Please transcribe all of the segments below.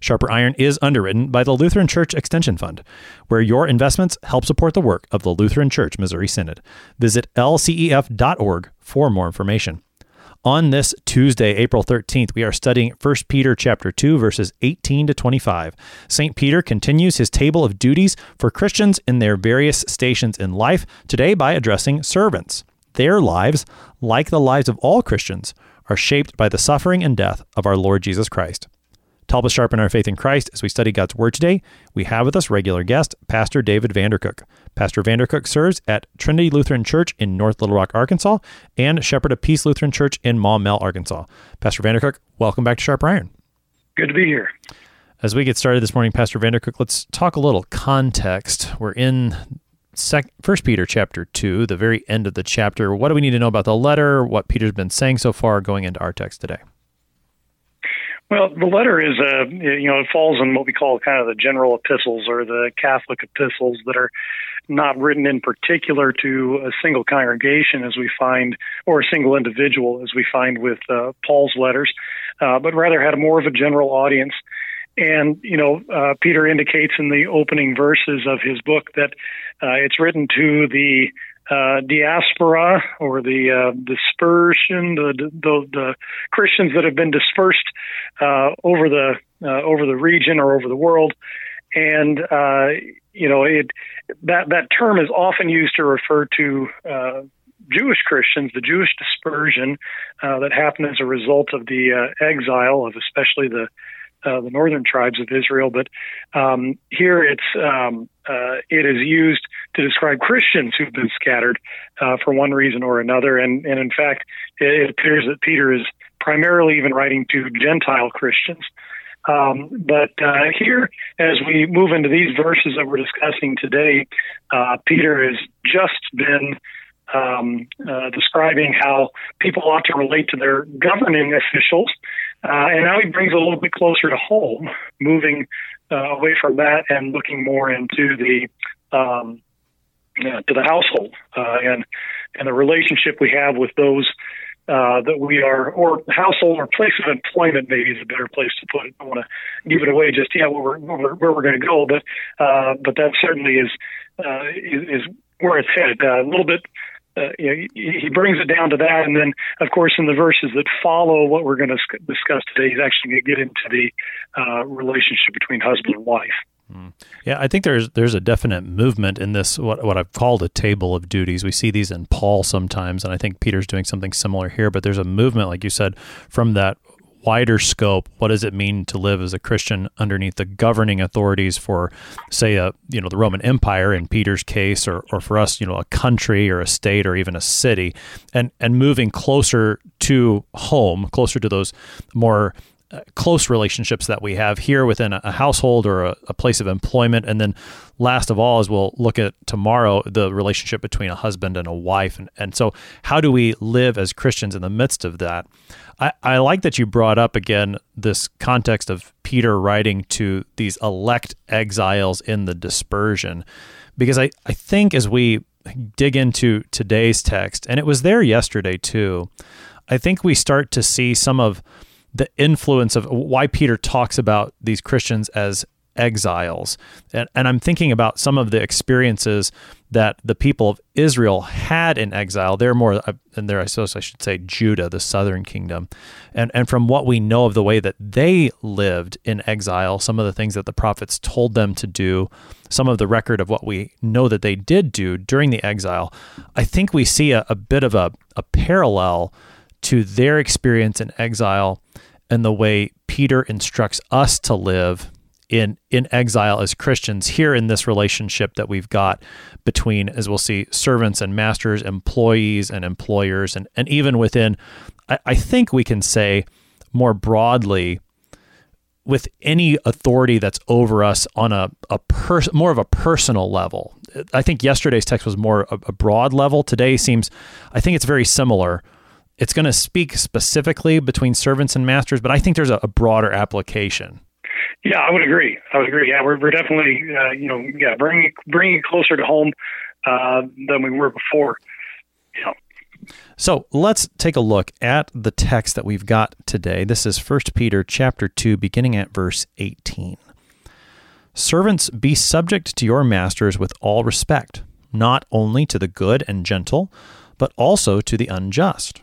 Sharper Iron is underwritten by the Lutheran Church Extension Fund, where your investments help support the work of the Lutheran Church Missouri Synod. Visit lcef.org for more information. On this Tuesday, April 13th, we are studying 1 Peter chapter 2 verses 18 to 25. St. Peter continues his table of duties for Christians in their various stations in life, today by addressing servants. Their lives, like the lives of all Christians, are shaped by the suffering and death of our Lord Jesus Christ. To help us sharpen our faith in Christ as we study God's Word today, we have with us regular guest, Pastor David Vandercook. Pastor Vandercook serves at Trinity Lutheran Church in North Little Rock, Arkansas, and Shepherd of Peace Lutheran Church in Maumelle, Arkansas. Pastor Vandercook, welcome back to Sharp Iron. Good to be here. As we get started this morning, Pastor Vandercook, let's talk a little context. We're in First Peter chapter two, the very end of the chapter. What do we need to know about the letter? What Peter's been saying so far, going into our text today? Well, the letter is a uh, you know it falls in what we call kind of the general epistles or the Catholic epistles that are not written in particular to a single congregation as we find or a single individual as we find with uh, Paul's letters, uh, but rather had more of a general audience. And you know, uh, Peter indicates in the opening verses of his book that uh, it's written to the uh, diaspora or the uh, dispersion, the, the, the Christians that have been dispersed uh, over the uh, over the region or over the world, and uh, you know it that that term is often used to refer to. Jewish Christians, the Jewish dispersion that happened as a result of the exile of especially the uh, the northern tribes of Israel, but um, here it's um, uh, it is used to describe Christians who've been scattered uh, for one reason or another. And, and in fact, it, appears that Peter is primarily even writing to Gentile Christians. Um, but uh, here, as we move into these verses that we're discussing today, uh, Peter has just been um, uh, describing how people ought to relate to their governing officials. Uh, and now he brings a little bit closer to home, moving uh, away from that and looking more into the um, uh, to the household uh, and and the relationship we have with those uh, that we are, or household or place of employment, maybe is a better place to put it. I don't want to give it away just yet where we're, where we're, we're going to go, but uh, but that certainly is, is, is where it's headed. A little bit uh, you know, he brings it down to that, and then, of course, in the verses that follow what we're going to discuss today, he's actually going to get into the uh, relationship between husband and wife. Hmm. Yeah, I think there's there's a definite movement in this what what I've called a table of duties. We see these in Paul sometimes, and I think Peter's doing something similar here. But there's a movement, like you said, from that wider scope, what does it mean to live as a Christian underneath the governing authorities for, say, a you know the Roman Empire in Peter's case, or or for us, you know, a country or a state or even a city, and and moving closer to home, closer to those more close relationships that we have here within a, household or a, a, place of employment. And then last of all, as we'll look at tomorrow, the relationship between a husband and a wife. And, and so, how do we live as Christians in the midst of that? I, I like that you brought up again this context of Peter writing to these elect exiles in the dispersion, because I, I think as we dig into today's text, and it was there yesterday too, I think we start to see some of the influence of why Peter talks about these Christians as exiles. And, and I'm thinking about some of the experiences that the people of Israel had in exile. They're more, uh, and there I suppose I should say Judah, the southern kingdom. And, and from what we know of the way that they lived in exile, some of the things that the prophets told them to do, some of the record of what we know that they did do during the exile, I think we see a, a bit of a, a parallel to their experience in exile and the way Peter instructs us to live in in exile as Christians here in this relationship that we've got between, as we'll see, servants and masters, employees and employers, and and even within, I, I think we can say more broadly with any authority that's over us on a, a pers- more of a personal level. I think yesterday's text was more a, a broad level. Today seems, I think it's very similar. It's going to speak specifically between servants and masters, but I think there's a, a broader application. Yeah, I would agree. I would agree. Yeah, we're, we're definitely, uh, you know, yeah, bringing bringing it closer to home uh, than we were before. Yeah. So let's take a look at the text that we've got today. This is 1 Peter chapter 2, beginning at verse 18. Servants, be subject to your masters with all respect, not only to the good and gentle, but also to the unjust.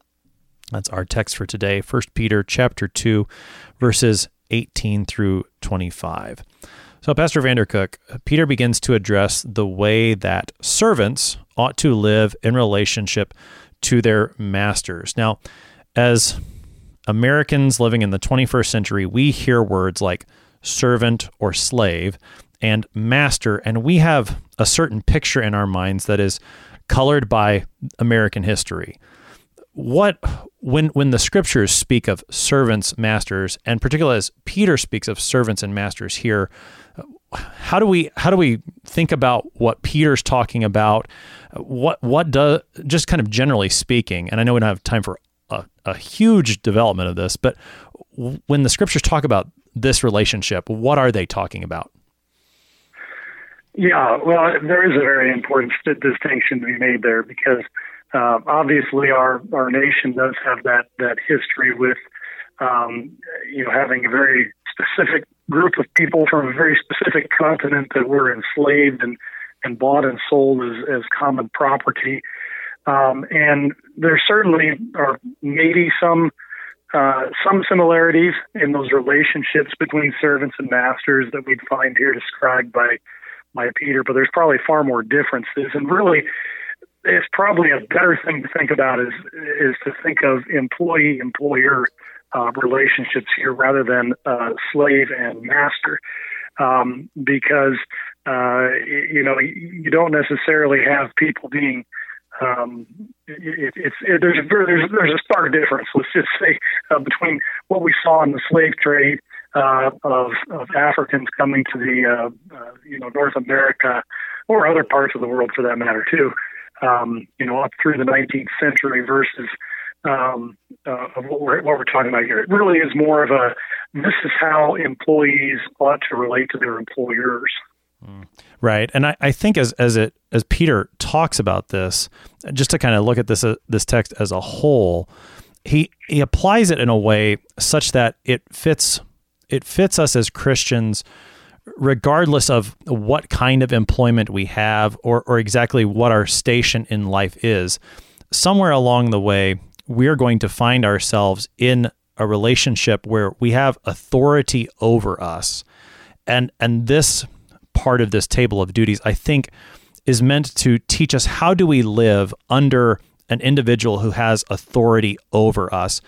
That's our text for today, 1 Peter chapter 2, verses 18 through 25. So, Pastor Vandercook, uh, Peter begins to address the way that servants ought to live in relationship to their masters. Now, as Americans living in the 21st century, we hear words like servant or slave and master, and we have a certain picture in our minds that is colored by American history. What when when the scriptures speak of servants, masters, and particularly as Peter speaks of servants and masters here, how do we how do we think about what Peter's talking about? What what does just kind of generally speaking, and I know we don't have time for a, a huge development of this, but when the scriptures talk about this relationship, what are they talking about? Yeah, well, there is a very important distinction to be made there because uh, obviously our our nation does have that that history with um, you know having a very specific group of people from a very specific continent that were enslaved and and bought and sold as as common property. Um, and there certainly are maybe some uh, some similarities in those relationships between servants and masters that we'd find here described by by Peter, but there's probably far more differences. And really, it's probably a better thing to think about is is to think of employee employer uh, relationships here rather than uh, slave and master, um, because uh, you know you don't necessarily have people being um, it, it's it, there's a there's there's a stark difference. Let's just say uh, between what we saw in the slave trade uh, of of Africans coming to the uh, uh, you know North America or other parts of the world for that matter too. Um, you know, up through the 19th century versus um, uh, of what we're what we're talking about here. It really is more of a this is how employees ought to relate to their employers. Right, and I, I think as as it as Peter talks about this, just to kind of look at this uh, this text as a whole, he he applies it in a way such that it fits it fits us as Christians regardless of what kind of employment we have or, or exactly what our station in life is, somewhere along the way, we're going to find ourselves in a relationship where we have authority over us. And and this part of this table of duties, I think, is meant to teach us how do we live under an individual who has authority over us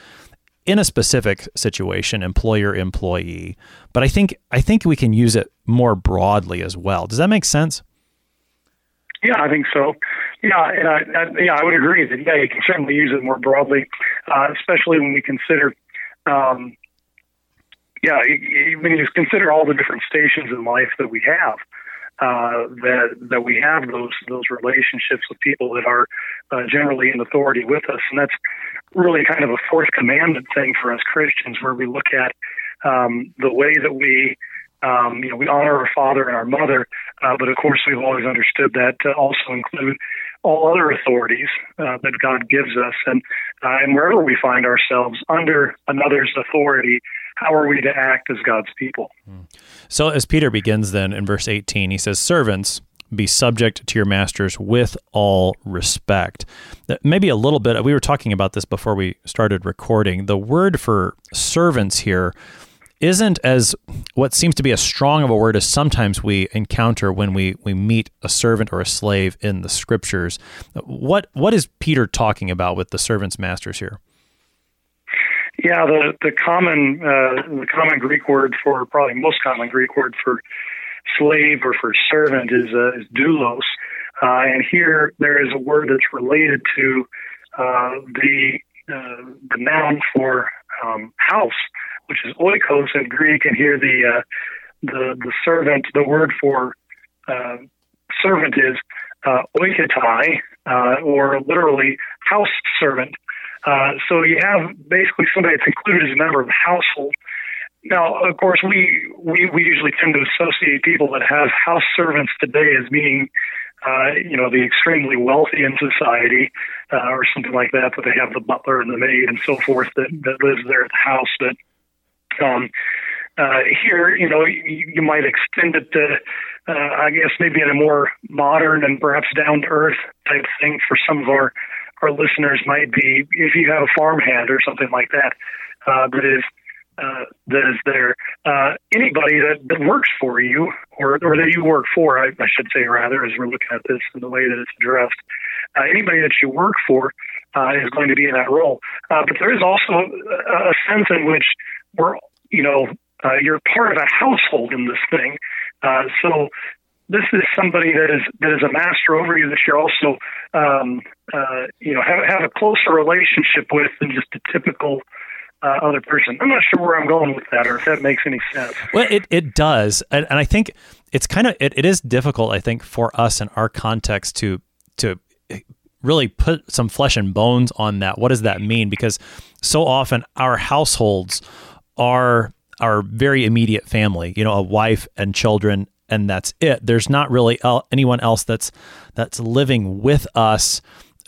in a specific situation, employer employee. But I think I think we can use it more broadly as well. Does that make sense? Yeah, I think so. Yeah, and I, I, yeah, I would agree that yeah, you can certainly use it more broadly, uh, especially when we consider, um, yeah, when you consider all the different stations in life that we have uh, that that we have those those relationships with people that are uh, generally in authority with us, and that's really kind of a fourth commandment thing for us Christians, where we look at um, the way that we. Um, you know, we honor our father and our mother, uh, but of course, we've always understood that to also include all other authorities uh, that God gives us, and uh, and wherever we find ourselves under another's authority, how are we to act as God's people? So, as Peter begins then in verse 18, he says, Servants, be subject to your masters with all respect. Maybe a little bit, we were talking about this before we started recording. The word for servants here isn't as what seems to be as strong of a word as sometimes we encounter when we, we meet a servant or a slave in the scriptures. What what is Peter talking about with the servants' masters here? Yeah, the the common uh, the common Greek word for probably most common Greek word for slave or for servant is uh, is doulos, uh, and here there is a word that's related to uh, the uh, the noun for um, house, which is oikos in Greek, and here the uh, the the servant, the word for uh, servant is oiketai, uh, or literally house servant. So you have basically somebody that's included as a member of the household. Now, of course, we, we, we usually tend to associate people that have house servants today as being, uh, you know, the extremely wealthy in society, uh, or something like that. But they have the butler and the maid and so forth that, that lives there at the house. But um, uh, here, you know, you, you might extend it to, uh, I guess, maybe in a more modern and perhaps down to earth type thing for some of our our listeners might be if you have a farmhand or something like that uh, that is uh, that is there. Uh, anybody that, that works for you or, or that you work for, I, I should say rather, as we're looking at this in the way that it's addressed, uh, anybody that you work for uh, is going to be in that role. Uh, but there is also a, a sense in which we're, you know, uh, you're part of a household in this thing. So this is somebody that is that is a master over you that you're also um, you know have have a closer relationship with than just a typical uh, other person. I'm not sure where I'm going with that, or if that makes any sense. Well, it it does, and, and I think it's kind of it, it is difficult. I think for us in our context to to really put some flesh and bones on that. What does that mean? Because so often our households are our very immediate family. You know, a wife and children and that's it. There's not really anyone else that's that's living with us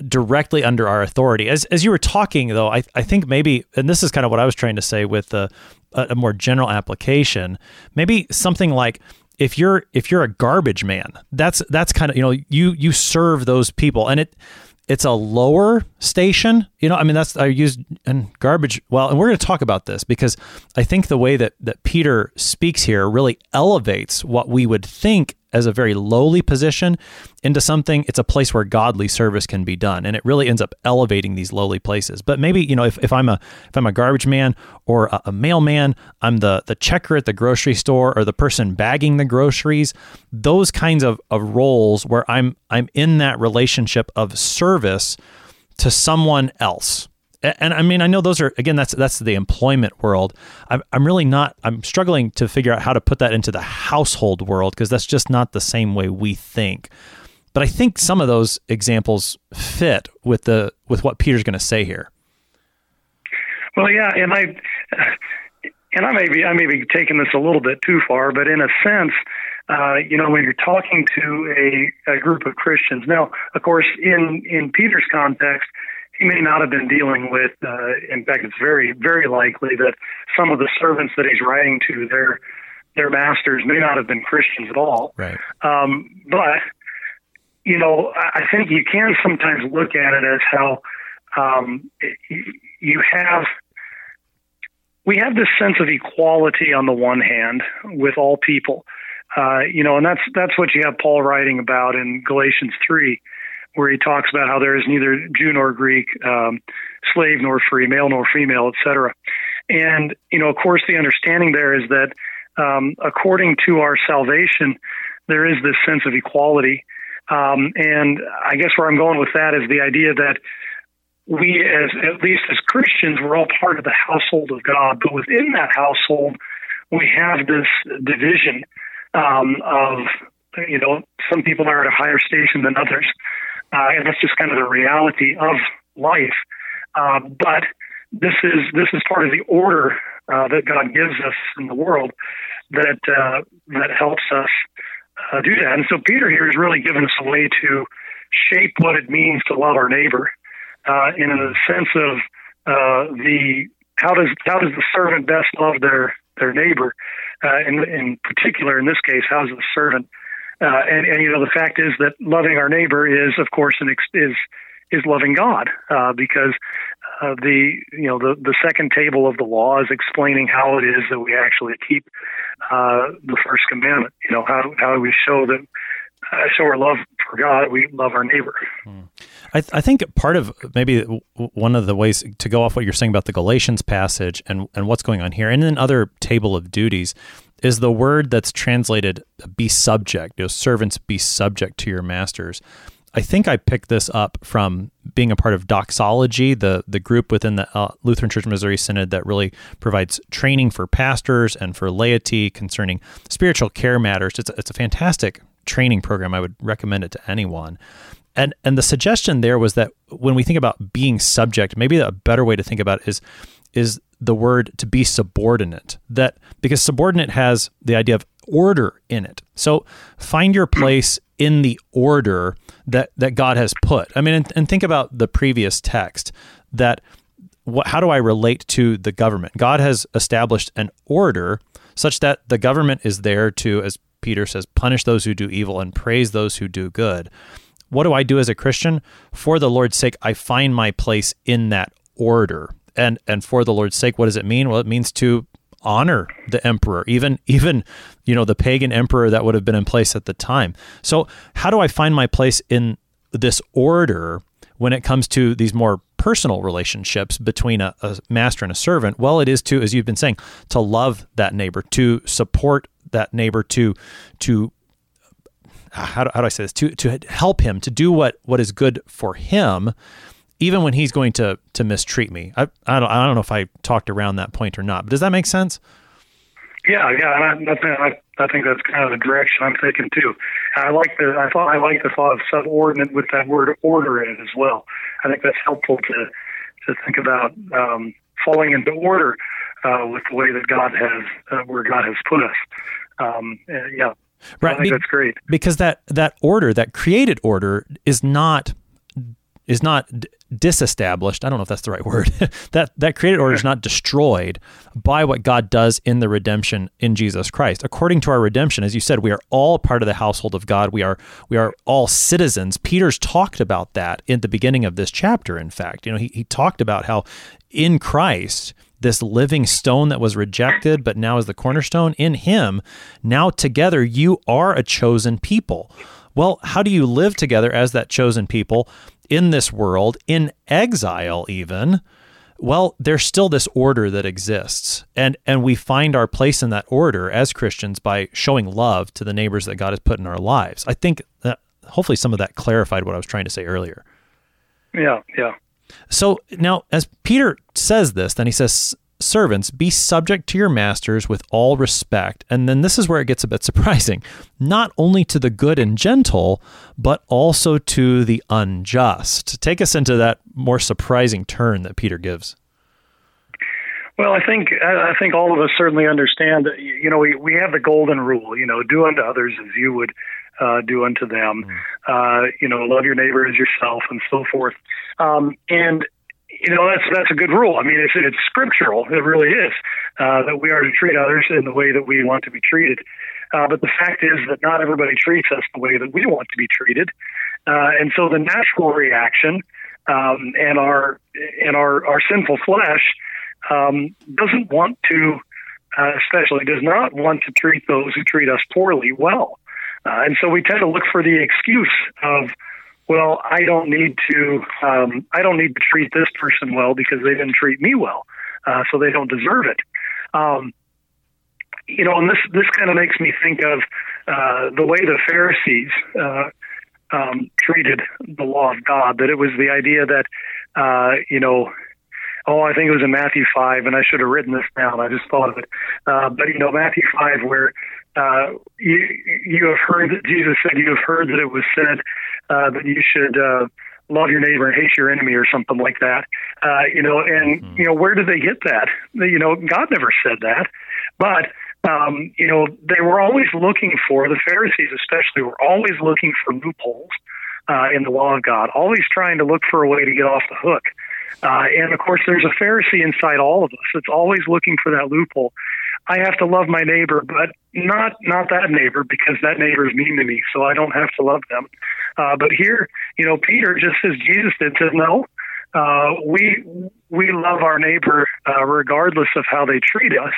directly under our authority. As as you were talking though, I I think maybe and this is kind of what I was trying to say with a, a more general application, maybe something like if you're if you're a garbage man, that's that's kind of you know you you serve those people and it it's a lower station. You know, I mean, that's I use and garbage. Well, and we're going to talk about this because I think the way that that Peter speaks here really elevates what we would think as a very lowly position into something it's a place where godly service can be done and it really ends up elevating these lowly places but maybe you know if, if i'm a if i'm a garbage man or a, a mailman i'm the the checker at the grocery store or the person bagging the groceries those kinds of, of roles where i'm i'm in that relationship of service to someone else and I mean, I know those are again that's that's the employment world. I'm I'm really not. I'm struggling to figure out how to put that into the household world because that's just not the same way we think. But I think some of those examples fit with the with what Peter's going to say here. Well, yeah, and I and I may be I may be taking this a little bit too far, but in a sense, uh, you know, when you're talking to a, a group of Christians, now, of course, in in Peter's context, he may not have been dealing with. Uh, in fact, it's very, very likely that some of the servants that he's writing to, their their masters, may not have been Christians at all. Right. Um, but you know, I think you can sometimes look at it as how um, you have we have this sense of equality on the one hand with all people. Uh, you know, and that's that's what you have Paul writing about in Galatians three where he talks about how there is neither Jew nor Greek, um, slave nor free, male nor female, etc. And you know, of course, the understanding there is that um, according to our salvation, there is this sense of equality. Um, and I guess where I'm going with that is the idea that we, as at least as Christians, we're all part of the household of God, but within that household, we have this division um, of you know some people are at a higher station than others uh, and that's just kind of the reality of life. Uh, but this is this is part of the order uh, that God gives us in the world that uh, that helps us uh, do that. And so Peter here is really giving us a way to shape what it means to love our neighbor, uh, in a sense of uh, the how does how does the servant best love their their neighbor, uh, in in particular in this case, how does the servant uh, and, and you know the fact is that loving our neighbor is of course an ex- is is loving God uh, because uh, the you know the the second table of the law is explaining how it is that we actually keep uh, the first commandment. You know how how we show that uh, show our love for God, we love our neighbor. Hmm. I, th- I, think part of maybe one of the ways to go off what you're saying about the Galatians passage and, and what's going on here, and then other table of duties, is the word that's translated "be subject." You know, servants be subject to your masters. I think I picked this up from being a part of Doxology, the the group within the uh, Lutheran Church Missouri Synod that really provides training for pastors and for laity concerning spiritual care matters. It's a, it's a fantastic training program. I would recommend it to anyone. And and the suggestion there was that when we think about being subject, maybe a better way to think about it is is the word to be subordinate. That because subordinate has the idea of order in it. So find your place in the order that that God has put. I mean, and, and think about the previous text that how do I relate to the government? God has established an order such that the government is there to, as Peter says, punish those who do evil and praise those who do good. What do I do as a Christian? For the Lord's sake, I find my place in that order. And and for the Lord's sake, what does it mean? Well, it means to honor the emperor, even even you know the pagan emperor that would have been in place at the time. So, how do I find my place in this order when it comes to these more personal relationships between a, a, master and a servant? Well, it is to, as you've been saying, to love that neighbor, to support that neighbor, to to how do, how do I say this? To to help him to do what what is good for him, even when he's going to to mistreat me. I I don't I don't know if I talked around that point or not, but does that make sense? Yeah, yeah, and I, I, I think that's kind of the direction I'm thinking too. I like the I thought I like the thought of subordinate with that word order in it as well. I think that's helpful to to think about um, falling into order uh, with the way that God has uh, where God has put us. Um, yeah, right. Be- that's great because that that order, that created order, is not is not disestablished. I don't know if that's the right word. that that created order is not destroyed by what God does in the redemption in Jesus Christ. According to our redemption, as you said, we are all part of the household of God. We are we are all citizens. Peter's talked about that in the beginning of this chapter. In fact, you know, he he talked about how in Christ this living stone that was rejected but now is the cornerstone in him now together you are a chosen people well how do you live together as that chosen people in this world, in exile even, well, there's still this order that exists. And and we find our place in that order as Christians by showing love to the neighbors that God has put in our lives. I think that hopefully some of that clarified what I was trying to say earlier. Yeah, yeah. So now as Peter says this, then he says servants, be subject to your masters with all respect. And then this is where it gets a bit surprising. Not only to the good and gentle, but also to the unjust. Take us into that more surprising turn that Peter gives. Well, I think I think all of us certainly understand that you know we we have the golden rule. You know, do unto others as you would uh, do unto them. Mm. Uh, you know, love your neighbor as yourself, and so forth. Um, and you know that's that's a good rule. I mean, it's it's scriptural. It really is uh, that we are to treat others in the way that we want to be treated. Uh, but the fact is that not everybody treats us the way that we want to be treated, uh, and so the natural reaction um, and our and our our sinful flesh um, doesn't want to, uh, especially does not want to treat those who treat us poorly well, uh, and so we tend to look for the excuse of well, I don't need to, um, I don't need to treat this person well because they didn't treat me well, uh, so they don't deserve it. Um, you know, and this this kind of makes me think of uh, the way the Pharisees uh, um, treated the law of God. That it was the idea that, uh, you know, oh, I think it was in Matthew five, and I should have written this down. I just thought of it. Uh, but you know, Matthew five, where uh, you you have heard that Jesus said, you have heard that it was said uh, that you should uh, love your neighbor and hate your enemy or something like that. Uh, you know, and mm-hmm. you know where did they get that? You know, God never said that, but um, you know they were always looking for the Pharisees, especially, were always looking for loopholes uh, in the law of God, always trying to look for a way to get off the hook. Uh, and of course, there's a Pharisee inside all of us that's always looking for that loophole. I have to love my neighbor, but not not that neighbor because that neighbor is mean to me, so I don't have to love them. Uh, but here, you know, Peter just as Jesus did says, no, uh, we we love our neighbor uh, regardless of how they treat us,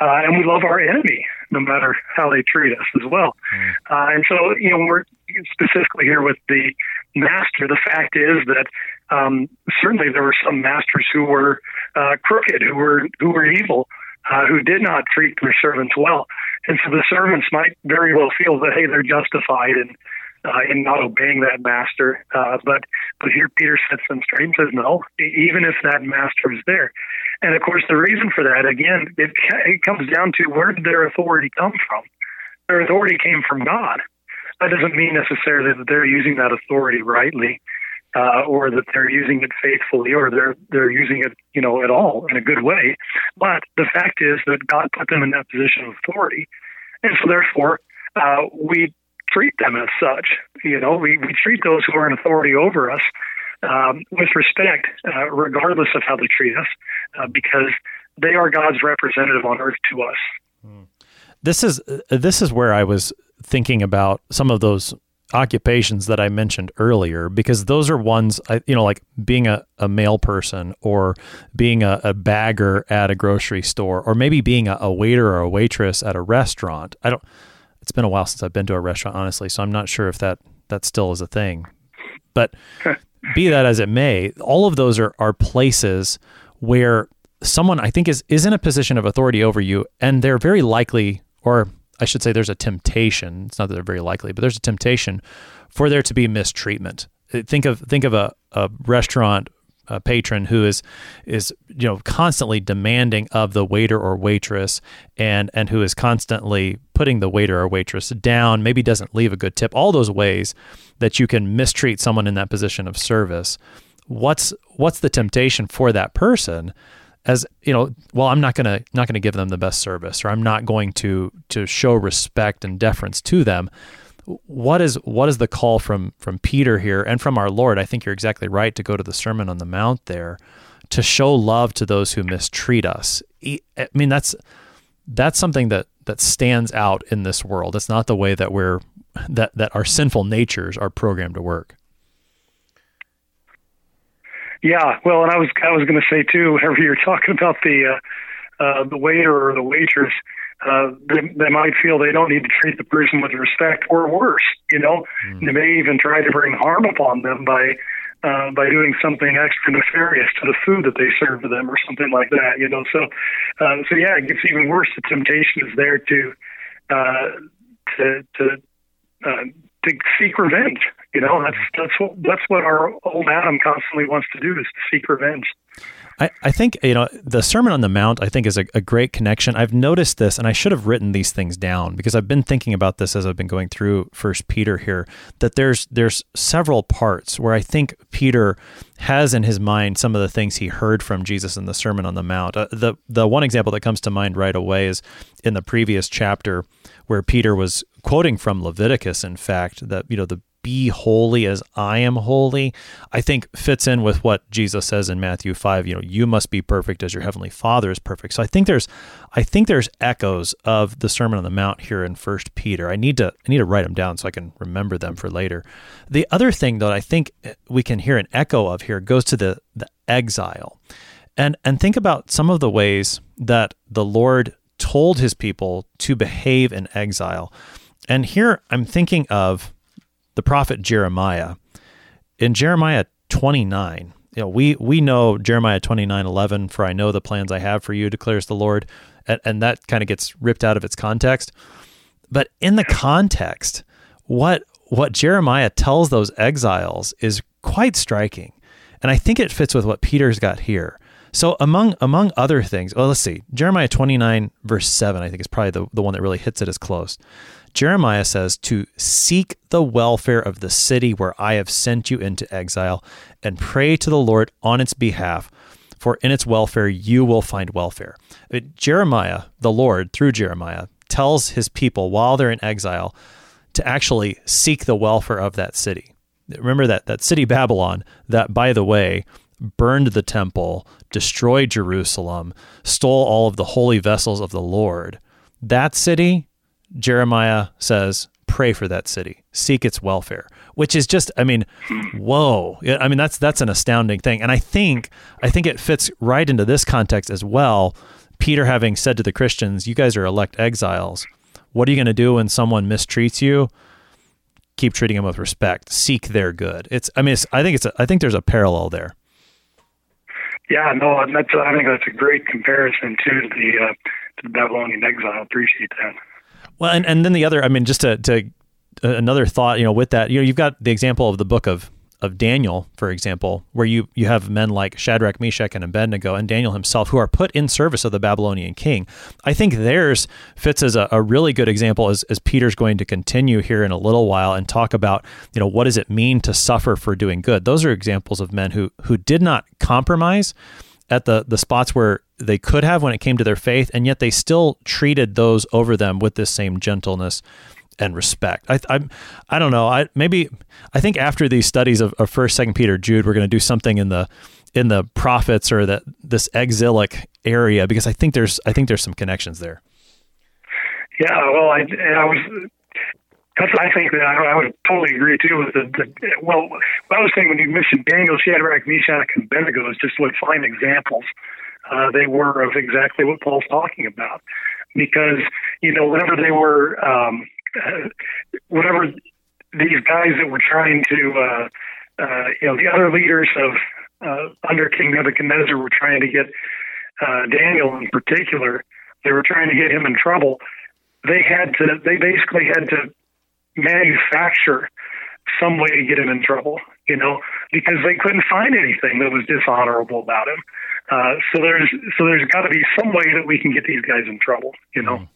uh, and we love our enemy no matter how they treat us as well. Mm. Uh, and so, you know, we're specifically here with the master. The fact is that um, certainly there were some masters who were uh, crooked, who were who were evil, uh, who did not treat their servants well. And so the servants might very well feel that, hey, they're justified in, uh, in not obeying that master. Uh, but, but here Peter sets them straight and says, no, even if that master is there. And of course, the reason for that, again, it, it comes down to where did their authority come from? Their authority came from God. That doesn't mean necessarily that they're using that authority rightly uh, or that they're using it faithfully, or they're they're using it, you know, at all in a good way. But the fact is that God put them in that position of authority, and so therefore uh, we treat them as such. You know, we, we treat those who are in authority over us um, with respect, uh, regardless of how they treat us, uh, because they are God's representative on earth to us. Hmm. This is uh, this is where I was thinking about some of those occupations that I mentioned earlier because those are ones I, you know like being a, a mail person or being a, a bagger at a grocery store or maybe being a, a, waiter or a waitress at a restaurant. I don't it's been a while since I've been to a restaurant honestly so I'm not sure if that that still is a thing. But be that as it may all of those are are places where someone I think is is in a position of authority over you and they're very likely or I should say there's a temptation. It's not that they're very likely, but there's a temptation for there to be mistreatment. Uh, think of think of a, a restaurant a patron who is is you know constantly demanding of the waiter or waitress and and who is constantly putting the waiter or waitress down maybe doesn't leave a good tip all those ways that you can mistreat someone in that position of service what's what's the temptation for that person as you know well i'm not going to not going to give them the best service or i'm not going to to show respect and deference to them. What is what is the call from from peter here and from our lord? I think you're exactly right to go to the sermon on the mount there to show love to those who mistreat us. I mean that's that's something that that stands out in this world. It's not the way that we're that that our sinful natures are programmed to work yeah, well, and I was I was going to say too. Whenever you're talking about the uh, uh, the waiter or the waitress, uh, they, they might feel they don't need to treat the person with respect, or worse, you know, mm. they may even try to bring harm upon them by uh, by doing something extra nefarious to the food that they serve to them, or something like that, you know. So, uh, so yeah, it gets even worse. The temptation is there to uh, to to uh, to seek revenge. You know, that's that's what that's what our old Adam constantly wants to do is to seek revenge. I, I think you know the Sermon on the Mount. I think is a, a great connection. I've noticed this, and I should have written these things down because I've been thinking about this as I've been going through First Peter here. That there's there's several parts where I think Peter has in his mind some of the things he heard from Jesus in the Sermon on the Mount. Uh, the the one example that comes to mind right away is in the previous chapter where Peter was quoting from Leviticus, in fact, that, you know, the be holy as I am holy, I think fits in with what Jesus says in Matthew 5, you know, you must be perfect as your heavenly Father is perfect. So I think there's I think there's echoes of the Sermon on the Mount here in First Peter. I need to I need to write them down so I can remember them for later. The other thing that I think we can hear an echo of here goes to the the exile. And and think about some of the ways that the Lord told his people to behave in exile. And here I'm thinking of the prophet Jeremiah. In Jeremiah 29, you know, we we know Jeremiah 29, 11, for I know the plans I have for you, declares the Lord. And, and that kind of gets ripped out of its context. But in the context, what what Jeremiah tells those exiles is quite striking. And I think it fits with what Peter's got here. So among among other things, well, let's see. Jeremiah 29, verse 7, I think is probably the, the one that really hits it as close. Jeremiah says to seek the welfare of the city where I have sent you into exile and pray to the Lord on its behalf, for in its welfare you will find welfare. Uh, Jeremiah, the Lord, through Jeremiah, tells his people while they're in exile to actually seek the welfare of that city. remember that that city Babylon that by the way burned the temple, destroyed Jerusalem, stole all of the holy vessels of the Lord. That city, Jeremiah says, pray for that city, seek its welfare, which is just, I mean, whoa. I mean, that's that's an astounding thing, and I think I think it fits right into this context as well. Peter having said to the Christians, "You guys are elect exiles. What are you going to do when someone mistreats you? Keep treating them with respect. Seek their good." It's, I mean, it's, I think it's, a, I think there's a parallel there. Yeah, no, that's I think that's a great comparison to the uh, to the Babylonian exile. Appreciate that. Well, and, and then the other, I mean, just to, to uh, another thought, you know, with that, you know, you've got the example of the book of of Daniel, for example, where you you have men like Shadrach, Meshach, and Abednego, and Daniel himself, who are put in service of the Babylonian king. I think theirs fits as a, a, really good example, as, as Peter's going to continue here in a little while and talk about, you know, what does it mean to suffer for doing good. Those are examples of men who who did not compromise at the the spots where they could have when it came to their faith, and yet they still treated those over them with this same gentleness and respect. I I, I don't know. I maybe I think after these studies of, of First, Second Peter, Jude, we're going to do something in the in the prophets or that this exilic area because I think there's I think there's some connections there. Yeah, well, I, I was. That's I think that I, I would totally agree too with the, the well. I was saying when you mentioned Daniel, Shadrach, Meshach, and Abednego is just what fine examples uh, they were of exactly what Paul's talking about. Because you know, whenever they were um, uh, whatever these guys that were trying to, uh, uh, you know, the other leaders of uh, under King Nebuchadnezzar were trying to get uh, Daniel in particular. They were trying to get him in trouble. They had to. They basically had to manufacture some way to get him in trouble. You know, because they couldn't find anything that was dishonorable about him. Uh, so there's so there's got to be some way that we can get these guys in trouble. You know. Mm.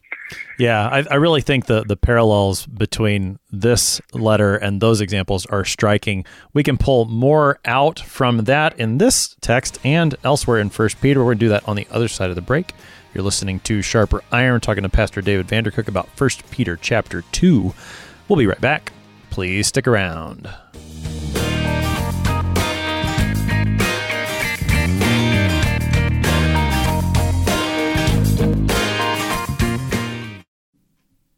Yeah, I, I, really think the the parallels between this letter and those examples are striking. We can pull more out from that in this text and elsewhere in First Peter. We're to do that on the other side of the break. You're listening to Sharper Iron, talking to Pastor David Vandercook about First Peter chapter two. We'll be right back. Please stick around.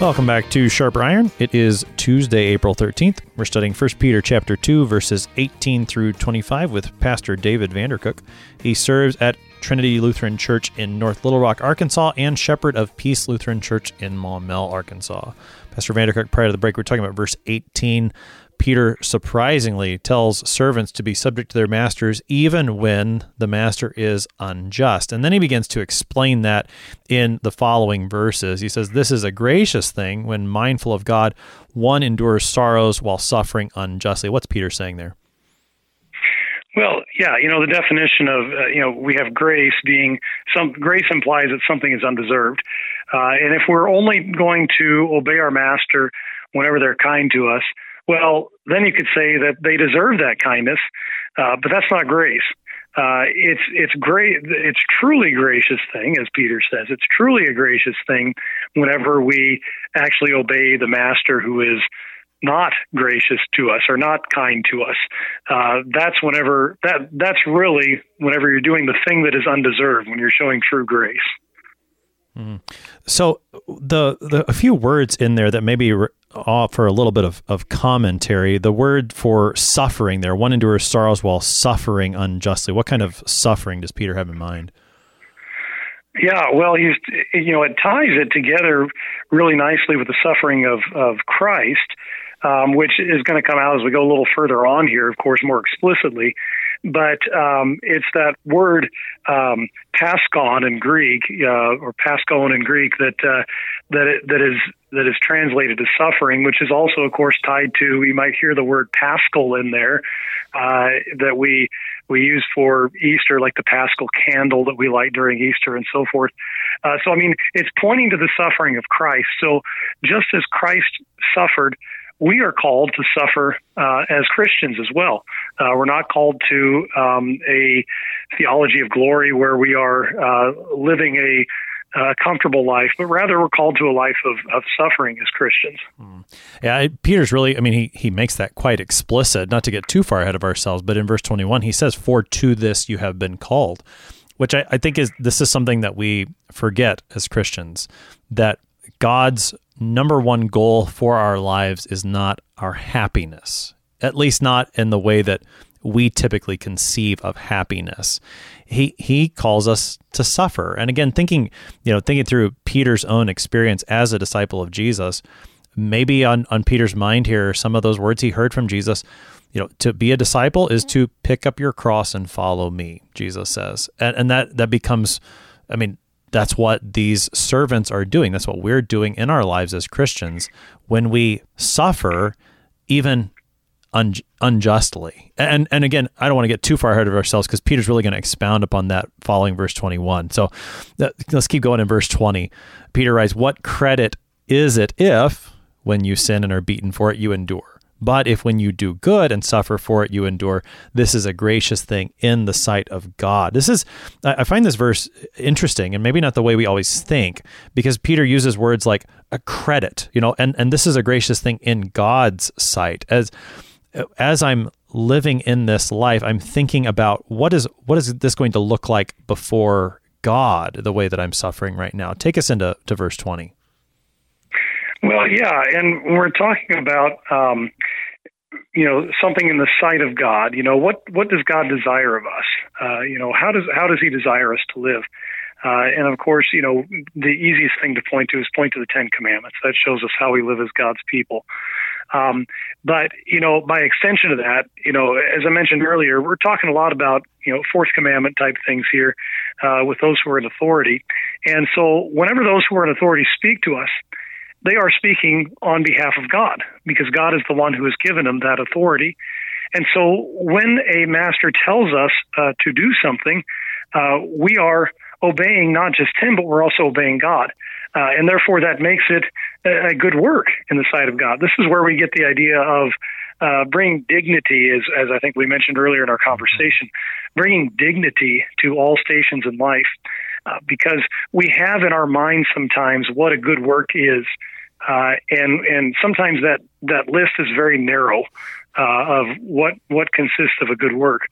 Welcome back to Sharper Iron. It is Tuesday, April 13th. We're studying 1 Peter chapter 2 verses 18 through 25 with Pastor David Vandercook. He serves at Trinity Lutheran Church in North Little Rock, Arkansas, and Shepherd of Peace Lutheran Church in Maumelle, Arkansas. Pastor Vandercook, prior to the break, we are talking about verse 18 Peter surprisingly tells servants to be subject to their masters even when the master is unjust. And then he begins to explain that in the following verses. He says, This is a gracious thing when mindful of God, one endures sorrows while suffering unjustly. What's Peter saying there? Well, yeah, you know the definition of uh, you know we have grace being some grace implies that something is undeserved, uh, and if we're only going to obey our master whenever they're kind to us, well, then you could say that they deserve that kindness, uh, but that's not grace. Uh, it's it's great. It's truly gracious thing, as Peter says. It's truly a gracious thing whenever we actually obey the master who is not gracious to us or not kind to us. Uh, that's whenever that that's really whenever you're doing the thing that is undeserved when you're showing true grace. Mm-hmm. So the the a few words in there that maybe offer a little bit of, of commentary. The word for suffering there, one endures sorrows while suffering unjustly. What kind of suffering does Peter have in mind? Yeah, well, he's you know it ties it together really nicely with the suffering of of Christ, um, which is going to come out as we go a little further on here, of course, more explicitly. But um, it's that word um, paschon in Greek uh, or paschon in Greek that uh, that it, that is that is translated as suffering, which is also, of course, tied to. You might hear the word Paschal in there uh, that we we use for Easter, like the Paschal candle that we light during Easter and so forth. Uh, so, I mean, it's pointing to the suffering of Christ. So, just as Christ suffered, we are called to suffer uh, as Christians as well. Uh, we're not called to um, a theology of glory where we are uh, living a uh, comfortable life, but rather we're called to a life of, of suffering as Christians. Mm. Yeah, Peter's really, I mean, he, he makes that quite explicit, not to get too far ahead of ourselves, but in verse 21, he says, For to this you have been called, which I, I think is this is something that we forget as Christians, that God's number one goal for our lives is not our happiness, at least not in the way that we typically conceive of happiness. He he calls us to suffer. And again, thinking, you know, thinking through Peter's own experience as a disciple of Jesus, maybe on on Peter's mind here some of those words he heard from Jesus, you know, to be a disciple is to pick up your cross and follow me, Jesus says. And and that that becomes I mean, that's what these servants are doing. That's what we're doing in our lives as Christians when we suffer even un- unjustly. And and again, I don't want to get too far ahead of ourselves because Peter's really going to expound upon that following verse 21. So that, let's keep going in verse 20. Peter writes, "What credit is it if when you sin and are beaten for it you endure?" But if when you do good and suffer for it, you endure, this is a gracious thing in the sight of God. This is, I find this verse interesting and maybe not the way we always think because Peter uses words like a credit, you know, and, and this is a gracious thing in God's sight. As, as I'm living in this life, I'm thinking about what is what is this going to look like before God, the way that I'm suffering right now. Take us into to verse 20. Well, yeah, and we're talking about um, you know something in the sight of God. You know what what does God desire of us? Uh, you know how does how does He desire us to live? Uh, and of course, you know the easiest thing to point to is point to the Ten Commandments. That shows us how we live as God's people. Um, but you know, by extension of that, you know, as I mentioned earlier, we're talking a lot about you know Fourth Commandment type things here uh, with those who are in authority. And so, whenever those who are in authority speak to us, they are speaking on behalf of God because God is the one who has given them that authority. And so, when a master tells us uh, to do something, uh, we are obeying not just him, but we're also obeying God. Uh, and therefore, that makes it a, a, good work in the sight of God. This is where we get the idea of uh, bringing dignity, as, as I think we mentioned earlier in our conversation, bringing dignity to all stations in life. Uh, because we have in our mind sometimes what a good work is. Uh, and and sometimes that, that list is very narrow uh, of what what consists of a good work.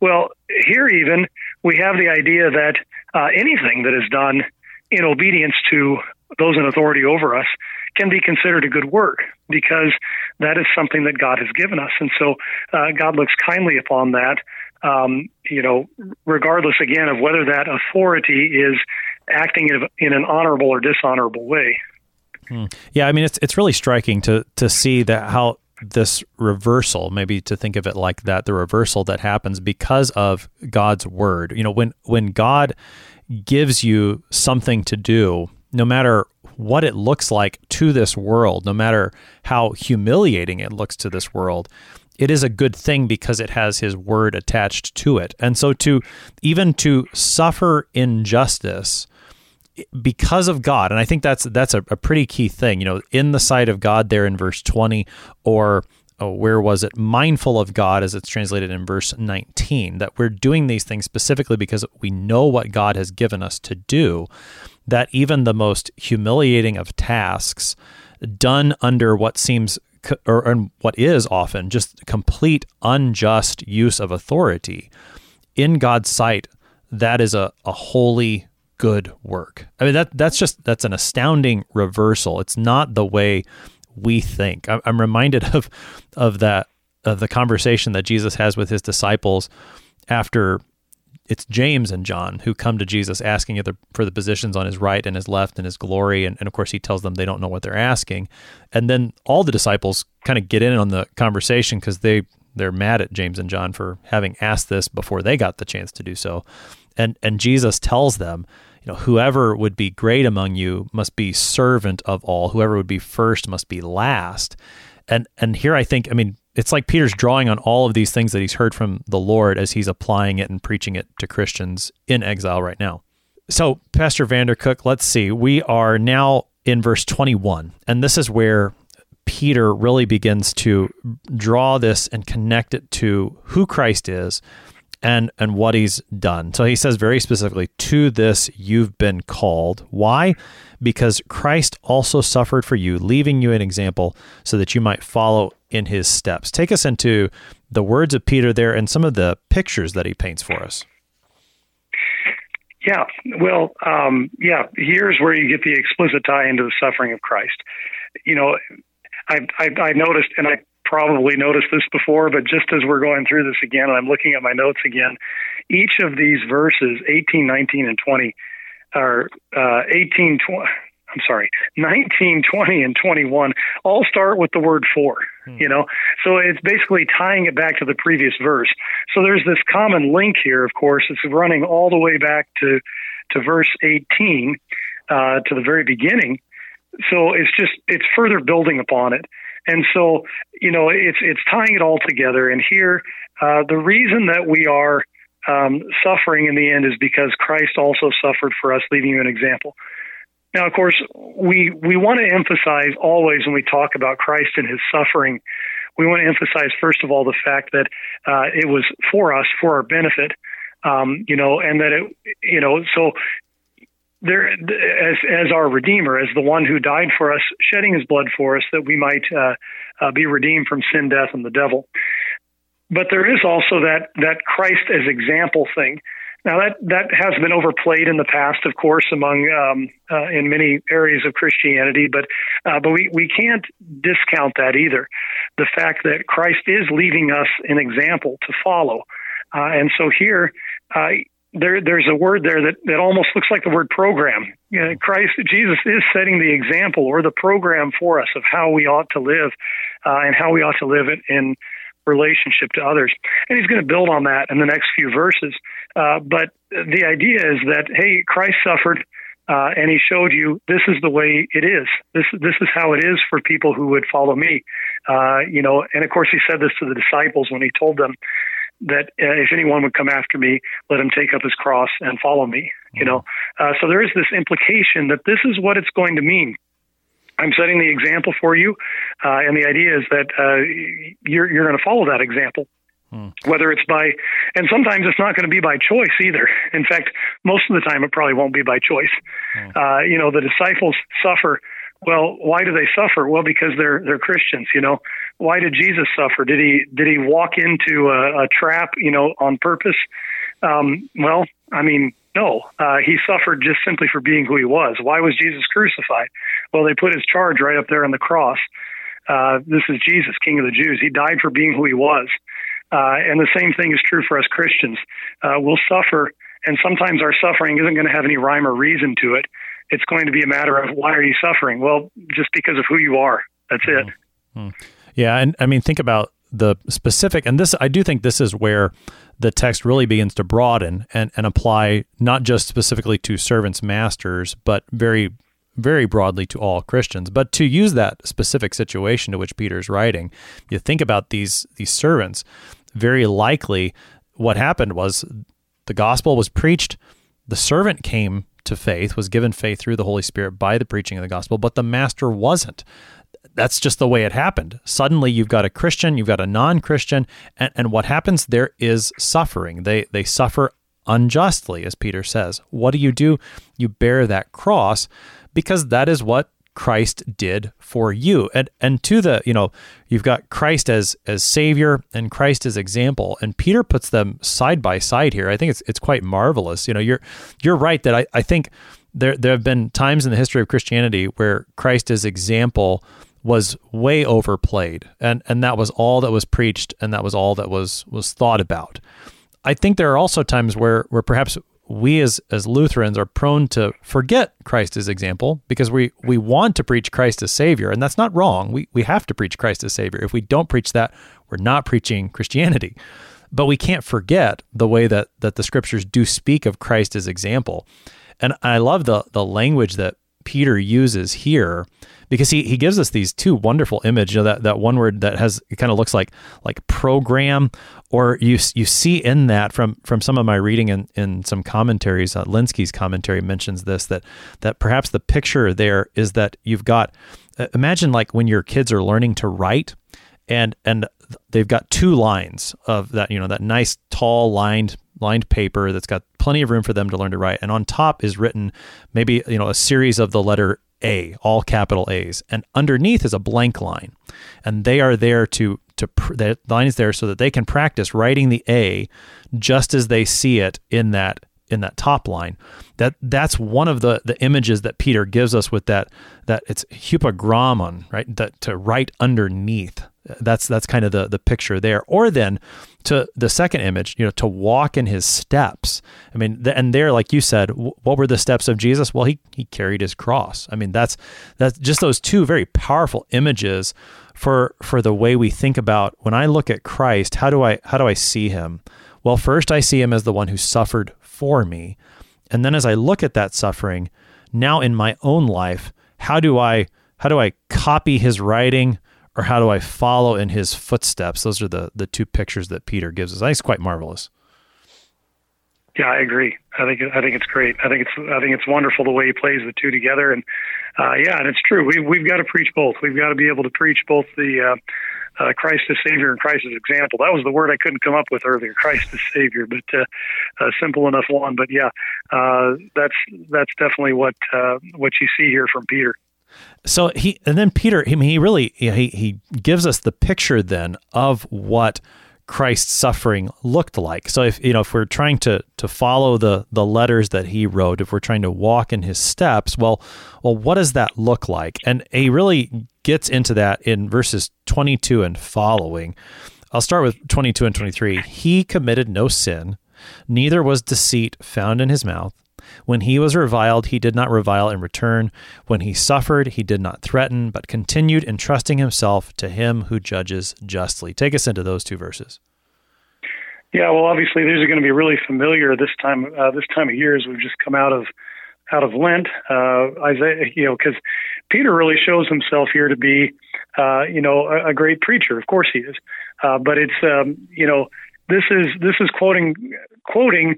Well, here even we have the idea that uh, anything that is done in obedience to those in authority over us can be considered a good work because that is something that God has given us. And so uh, God looks kindly upon that, um, you know, regardless again of whether that authority is acting in, an honorable or dishonorable way. Hmm. Yeah, I mean, it's it's really striking to to see that how this reversal, maybe to think of it like that, the reversal that happens because of God's word. You know, when when God gives you something to do, no matter what it looks like to this world, no matter how humiliating it looks to this world, it is a good thing because it has his word attached to it. And so to even to suffer injustice because of God, and I think that's that's a, a pretty key thing, you know, in the sight of God there in verse 20 or oh, where was it? Mindful of God, as it's translated in verse 19, that we're doing these things specifically because we know what God has given us to do that even the most humiliating of tasks done under what seems or, or what is often just complete unjust use of authority in God's sight that is a, a holy good work. I mean that that's just that's an astounding reversal. It's not the way we think. I'm, I'm reminded of of that of the conversation that Jesus has with his disciples after it's James and John who come to Jesus asking for the positions on his right and his left and his glory. And, and of course, he tells them they don't know what they're asking. And then all the disciples kind of get in on the conversation because they they're mad at James and John for having asked this before they got the chance to do so. And and Jesus tells them, you know, whoever would be great among you must be servant of all. Whoever would be first must be last. And and here I think, I mean, it's like Peter's drawing on all of these things that he's heard from the Lord as he's applying it and preaching it to Christians in exile right now. So, Pastor Vandercook, let's see. We are now in verse 21, and this is where Peter really begins to draw this and connect it to who Christ is and and what he's done. So he says very specifically, to this you've been called. Why? Because Christ also suffered for you, leaving you an example so that you might follow in his steps. Take us into the words of Peter there and some of the pictures that he paints for us. Yeah, well, um, yeah, here's where you get the explicit tie into the suffering of Christ. You know, I, I, I noticed, and I probably noticed this before, but just as we're going through this again, and I'm looking at my notes again, each of these verses, 18, 19, and 20, are uh, 18, 20, I'm sorry, 19, 20, and 21 all start with the word for, hmm. you know? So it's basically tying it back to the previous verse. So there's this common link here, of course. It's running all the way back to, to verse 18, uh, to the very beginning. So it's just, it's further building upon it. And so, you know, it's, it's tying it all together. And here, uh, the reason that we are um, suffering in the end is because Christ also suffered for us, leaving you an example. Now, of course, we we want to emphasize always when we talk about Christ and His suffering, we want to emphasize first of all the fact that uh, it was for us, for our benefit, um, you know, and that it, you know, so there as as our redeemer as the one who died for us shedding his blood for us that we might uh, uh, be redeemed from sin death and the devil but there is also that that christ as example thing now that that has been overplayed in the past, of course, among um, uh, in many areas of Christianity, but uh, but we, we can't discount that either. The fact that Christ is leaving us an example to follow, uh, and so here. There, there's a word there that, that almost looks like the word program. You know, Christ, Jesus is setting the example or the program for us of how we ought to live uh, and how we ought to live it in relationship to others. And he's going to build on that in the next few verses. Uh, but the idea is that, hey, Christ suffered. Uh, and he showed you this is the way it is. This this is how it is for people who would follow me. Uh, you know, and of course he said this to the disciples when he told them that uh, if anyone would come after me, let him take up his cross and follow me. You know, uh, so there is this implication that this is what it's going to mean I'm setting the example for you, uh, and the idea is that uh, you're you're going to follow that example. Hmm. Whether it's by, and sometimes it's not going to be by choice either. In fact, most of the time it probably won't be by choice. Hmm. Uh, you know, the disciples suffer. Well, why do they suffer? Well, because they're they're Christians. You know, why did Jesus suffer? Did he did he walk into a, a trap? You know, on purpose? Um, well, I mean, no, uh, he suffered just simply for being who he was. Why was Jesus crucified? Well, they put his charge right up there on the cross. Uh, this is Jesus, King of the Jews. He died for being who he was. Uh, and the same thing is true for us Christians. Uh, we'll suffer, and sometimes our suffering isn't going to have any rhyme or reason to it. It's going to be a matter of why are you suffering? Well, just because of who you are. That's it. Mm-hmm. Yeah, and I mean, think about the specific, and this I do think this is where the text really begins to broaden and, and apply not just specifically to servants' masters, but very, very broadly to all Christians. But to use that specific situation to which Peter's writing, you think about these these servants, very likely what happened was the gospel was preached, the servant came to faith, was given faith through the Holy Spirit by the preaching of the gospel, but the master wasn't that's just the way it happened. Suddenly you've got a Christian, you've got a non-Christian, and, and what happens there is suffering. They they suffer unjustly, as Peter says. What do you do? You bear that cross because that is what Christ did for you. And and to the, you know, you've got Christ as as savior and Christ as example. And Peter puts them side by side here. I think it's it's quite marvelous. You know, you're you're right that I, I think there there have been times in the history of Christianity where Christ as example was way overplayed and and that was all that was preached and that was all that was was thought about. I think there are also times where where perhaps we as as Lutherans are prone to forget Christ as example because we we want to preach Christ as savior and that's not wrong. We we have to preach Christ as savior. If we don't preach that, we're not preaching Christianity. But we can't forget the way that that the scriptures do speak of Christ as example. And I love the the language that Peter uses here because he, he gives us these two wonderful images. You know, that, that one word that has it kind of looks like like program, or you you see in that from from some of my reading in, in some commentaries. Uh, Lenski's commentary mentions this that that perhaps the picture there is that you've got uh, imagine like when your kids are learning to write and and they've got two lines of that you know that nice tall lined lined paper that's got plenty of room for them to learn to write and on top is written maybe you know a series of the letter a, all capital A's, and underneath is a blank line, and they are there to to pr- that line is there so that they can practice writing the A just as they see it in that in that top line. That that's one of the the images that Peter gives us with that that it's hupogrammon, right? That to write underneath. That's that's kind of the the picture there. Or then to the second image, you know, to walk in his steps. I mean, the, and there, like you said, w- what were the steps of Jesus? Well, he he carried his cross. I mean, that's that's just those two very powerful images for for the way we think about when I look at Christ. How do I how do I see him? Well, first I see him as the one who suffered for me, and then as I look at that suffering, now in my own life, how do I how do I copy his writing? or how do I follow in his footsteps? Those are the the two pictures that Peter gives us. I think it's quite marvelous. Yeah, I agree. I think I think it's great. I think it's I think it's wonderful the way he plays the two together. And uh, yeah, and it's true. We we've got to preach both. We've got to be able to preach both the uh, uh, Christ as Savior and Christ as example. That was the word I couldn't come up with earlier. Christ as Savior, but uh, uh, simple enough one. But yeah, uh, that's that's definitely what uh, what you see here from Peter. So he and then Peter, he, he really he he gives us the picture then of what Christ's suffering looked like. So if you know if we're trying to to follow the the letters that he wrote, if we're trying to walk in his steps, well, well, what does that look like? And he really gets into that in verses 22 and following. I'll start with 22 and 23. He committed no sin, neither was deceit found in his mouth. When he was reviled, he did not revile in return. When he suffered, he did not threaten, but continued entrusting himself to him who judges justly. Take us into those two verses. Yeah, well, obviously these are going to be really familiar this time uh, this time of year as we've just come out of out of Lent. Uh, Isaiah, you know, because Peter really shows himself here to be, uh, you know, a, a, great preacher. Of course he is, uh, but it's, um, you know, this is this is quoting quoting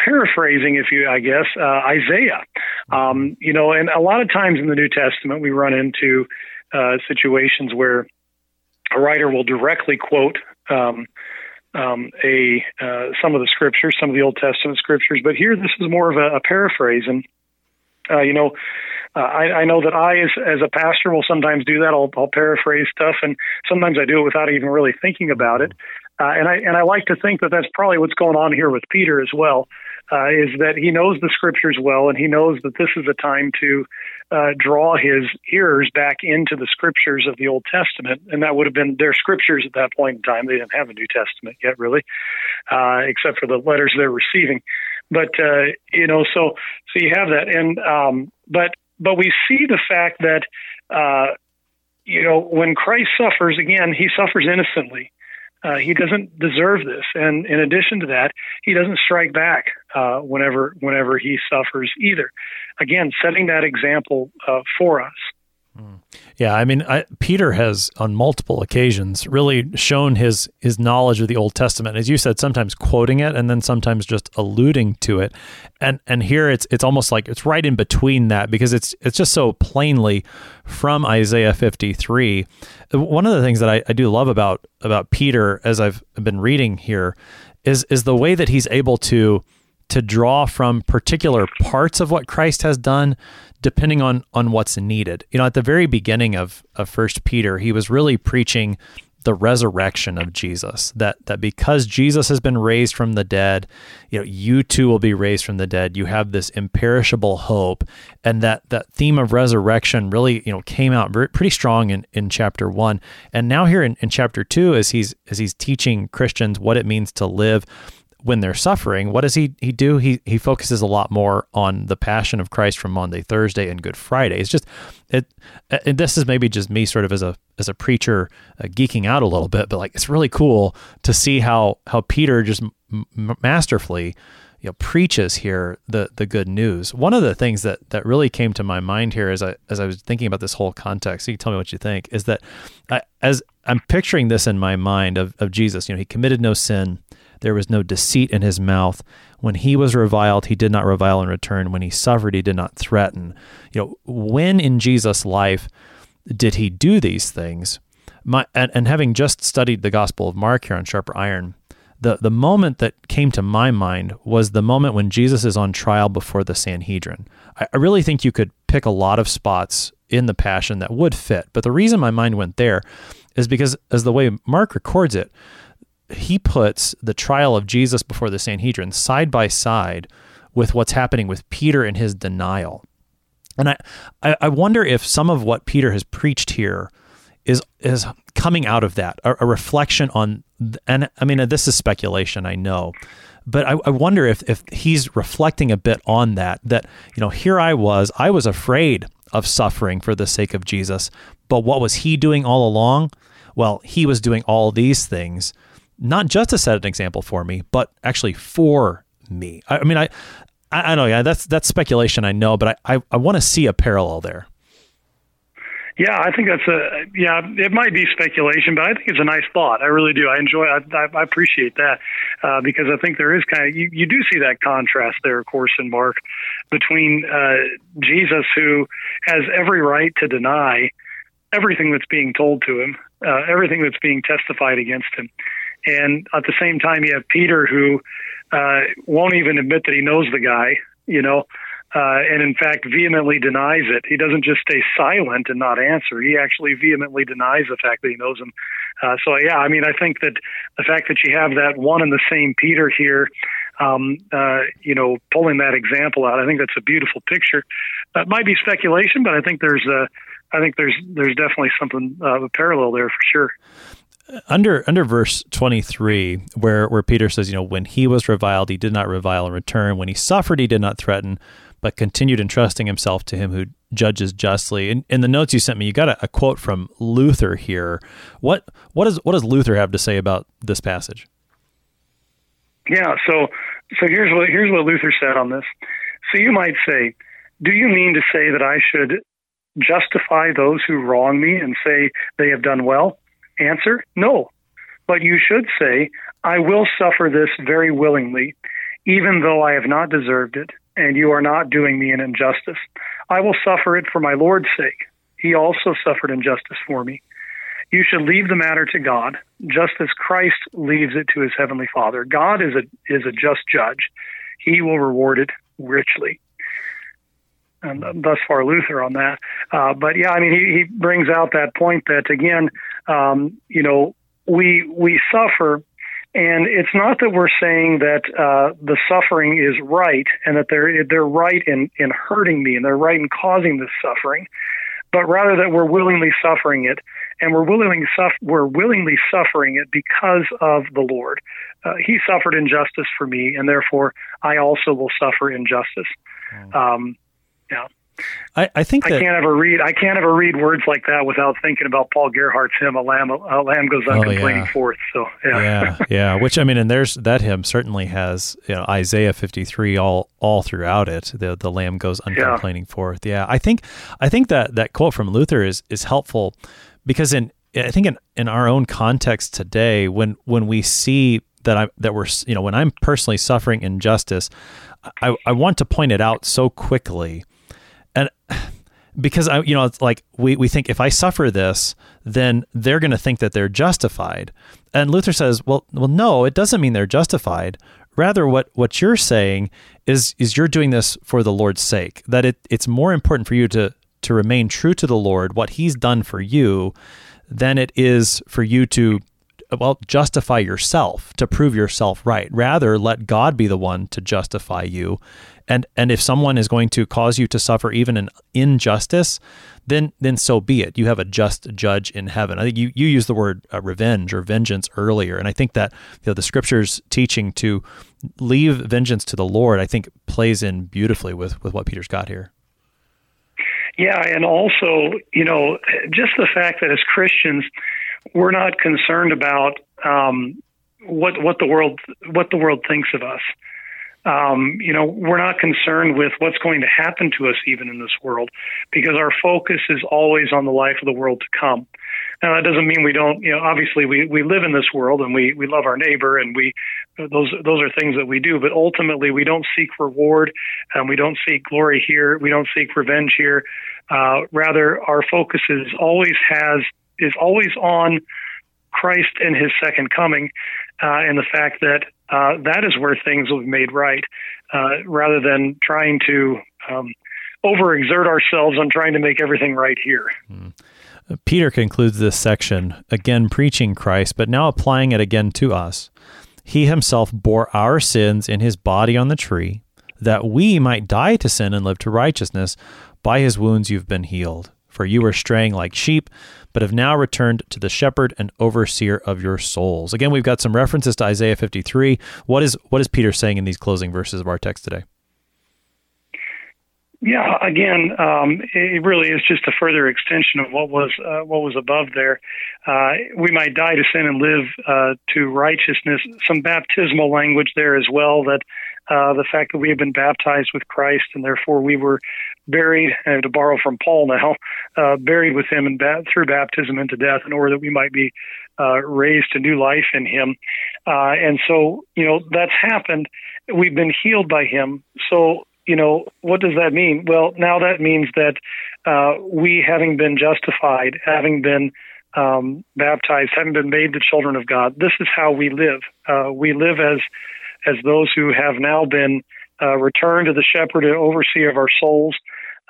paraphrasing, if you, I guess, uh, Isaiah. Um, you know, and a lot of times in the New Testament, we run into uh, situations where a writer will directly quote um, um, a uh, some of the scriptures, some of the Old Testament scriptures, but here this is more of a, a paraphrase. And uh, you know, uh, I, I know that I, as as a pastor, will sometimes do that. I'll, I'll paraphrase stuff, and sometimes I do it without even really thinking about it. Uh, and I and I like to think that that's probably what's going on here with Peter as well uh, is that he knows the scriptures well, and he knows that this is a time to uh, draw his hearers back into the scriptures of the Old Testament, and that would have been their scriptures at that point in time. They didn't have a New Testament yet, really, uh, except for the letters they're receiving. But uh, you know, so so you have that, and um, but but we see the fact that uh, you know when Christ suffers again, he suffers innocently. Uh, he doesn't deserve this, and in addition to that, he doesn't strike back uh, whenever whenever he suffers either. Again, setting that example uh, for us. Yeah, I mean, I, Peter has on multiple occasions really shown his his knowledge of the Old Testament. As you said, sometimes quoting it and then sometimes just alluding to it. And and here it's it's almost like it's right in between that because it's it's just so plainly from Isaiah 53. One of the things that I, I do love about about Peter as I've been reading here is is the way that he's able to to draw from particular parts of what Christ has done depending on on what's needed. You know, at the very beginning of of First Peter, he was really preaching the resurrection of Jesus. That that because Jesus has been raised from the dead, you know, you too will be raised from the dead. You have this imperishable hope, and that that theme of resurrection really you know came out very, pretty strong in in chapter one, and now here in, in chapter two, as he's as he's teaching Christians what it means to live when they're suffering, what does he he do? He he focuses a lot more on the passion of Christ from Maundy Thursday, and Good Friday. It's just it. And this is maybe just me, sort of as a as a preacher, uh, geeking out a little bit, but like it's really cool to see how how Peter just m- masterfully you know preaches here the the good news. One of the things that that really came to my mind here as I as I was thinking about this whole context, you can tell me what you think, is that I, as I'm picturing this in my mind of, of Jesus, you know, he committed no sin. There was no deceit in his mouth. When he was reviled, he did not revile in return. When he suffered, he did not threaten. You know, when in Jesus' life did he do these things? My, and, and having just studied the Gospel of Mark here on Sharper Iron, the the moment that came to my mind was the moment when Jesus is on trial before the Sanhedrin. I, I really think you could pick a lot of spots in the Passion that would fit, but the reason my mind went there is because as the way Mark records it, he puts the trial of Jesus before the Sanhedrin side by side with what's happening with Peter and his denial. And I, I wonder if some of what Peter has preached here is is coming out of that, a, a reflection on, and I mean, this is speculation, I know, but I, I, wonder if if he's reflecting a bit on that. That you know, here I was, I was afraid of suffering for the sake of Jesus, but what was he doing all along? Well, he was doing all these things, not just to set an example for me, but actually for me. I, I mean, I, I, I know, yeah, that's that's speculation, I know, but I, I, I want to see a parallel there. Yeah, I think that's a yeah. It might be speculation, but I think it's a nice thought. I really do. I enjoy. I, I appreciate that uh, because I think there is kind of you, you do see that contrast there, of course, in Mark between uh, Jesus, who has every right to deny everything that's being told to him, uh, everything that's being testified against him, and at the same time, you have Peter, who uh, won't even admit that he knows the guy. You know, uh, and in fact vehemently denies it. He doesn't just stay silent and not answer. He actually vehemently denies the fact that he knows him. Uh, so yeah, I mean, I think that the fact that you have that one and the same Peter here, um, uh, you know, pulling that example out, I think that's a beautiful picture. That might be speculation, but I think there's a, I think there's there's definitely something uh, a parallel there for sure under under verse 23 where where Peter says you know when he was reviled he did not revile in return when he suffered he did not threaten but continued entrusting himself to him who judges justly. In, in the notes you sent me, you got a, a, quote from Luther here. What what does what does Luther have to say about this passage? Yeah, so so here's what here's what Luther said on this. So you might say, do you mean to say that I should justify those who wrong me and say they have done well? Answer: No. But you should say, I will suffer this very willingly, even though I have not deserved it, and you are not doing me an injustice. I will suffer it for my Lord's sake. He also suffered injustice for me. You should leave the matter to God, just as Christ leaves it to his heavenly Father. God is a is a just judge. He will reward it richly. And thus far, Luther on that. Uh, but yeah, I mean, he, he brings out that point that again, um, you know, we we suffer and it's not that we're saying that uh, the suffering is right and that they're they're right in in hurting me and they're right in causing this suffering, but rather that we're willingly suffering it and we're willingly we're willingly suffering it because of the Lord. Uh, he suffered injustice for me, and therefore I also will suffer injustice. Mm. Um, yeah. I, I think I can't ever read. I can't ever read words like that without thinking about Paul Gerhardt's hymn "A Lamb, a Lamb Goes Uncomplaining oh, yeah. Forth." So yeah, yeah, yeah. Which I mean, and there's that hymn certainly has you know, Isaiah 53 all all throughout it. The the Lamb goes uncomplaining yeah. forth. Yeah, I think I think that that quote from Luther is is helpful because in I think in in our own context today, when when we see that I that we're you know when I'm personally suffering injustice, I I want to point it out so quickly and because I, you know, it's like we, we think if I suffer this, then they're going to think that they're justified. And Luther says, well, well, no, it doesn't mean they're justified. Rather, what, what you're saying is, is you're doing this for the Lord's sake, that it, it's more important for you to, to remain true to the Lord, what he's done for you, than it is for you to well justify yourself to prove yourself right. Rather, let God be the one to justify you. And and if someone is going to cause you to suffer even an injustice, then then so be it. You have a just judge in heaven. I think you you used the word uh, revenge or vengeance earlier, and I think that you know, the scriptures teaching to leave vengeance to the Lord, I think plays in beautifully with with what Peter's got here. Yeah, and also, you know, just the fact that as Christians, we're not concerned about um, what what the world what the world thinks of us. Um, you know, we're not concerned with what's going to happen to us even in this world, because our focus is always on the life of the world to come. Now that doesn't mean we don't, you know, obviously we, we live in this world and we, we love our neighbor and we, those, those are things that we do, but ultimately we don't seek reward and we don't seek glory here. We don't seek revenge here. Uh, rather our focus is always has, is always on Christ and his second coming, uh, and the fact that uh, that is where things will be made right, uh, rather than trying to um, overexert ourselves on trying to make everything right here. Mm. Peter concludes this section, again preaching Christ, but now applying it again to us. He himself bore our sins in his body on the tree, that we might die to sin and live to righteousness. By his wounds you've been healed. For you were straying like sheep, but have now returned to the shepherd and overseer of your souls. Again, we've got some references to Isaiah 53. What is what is Peter saying in these closing verses of our text today? Yeah, again, um, it really is just a further extension of what was uh, what was above there. Uh, we might die to sin and live uh, to righteousness. Some baptismal language there as well. That uh, the fact that we have been baptized with Christ and therefore we were buried, and to borrow from Paul now, uh, buried with Him and ba- through baptism into death, in order that we might be uh, raised to new life in Him. and so, you know, that's happened. We've been healed by Him. So you know, what does that mean? Well, now that means that uh, we, having been justified, having been um, baptized, having been made the children of God, this is how we live. Uh, we live as as those who have now been uh, returned to the shepherd and overseer of our souls.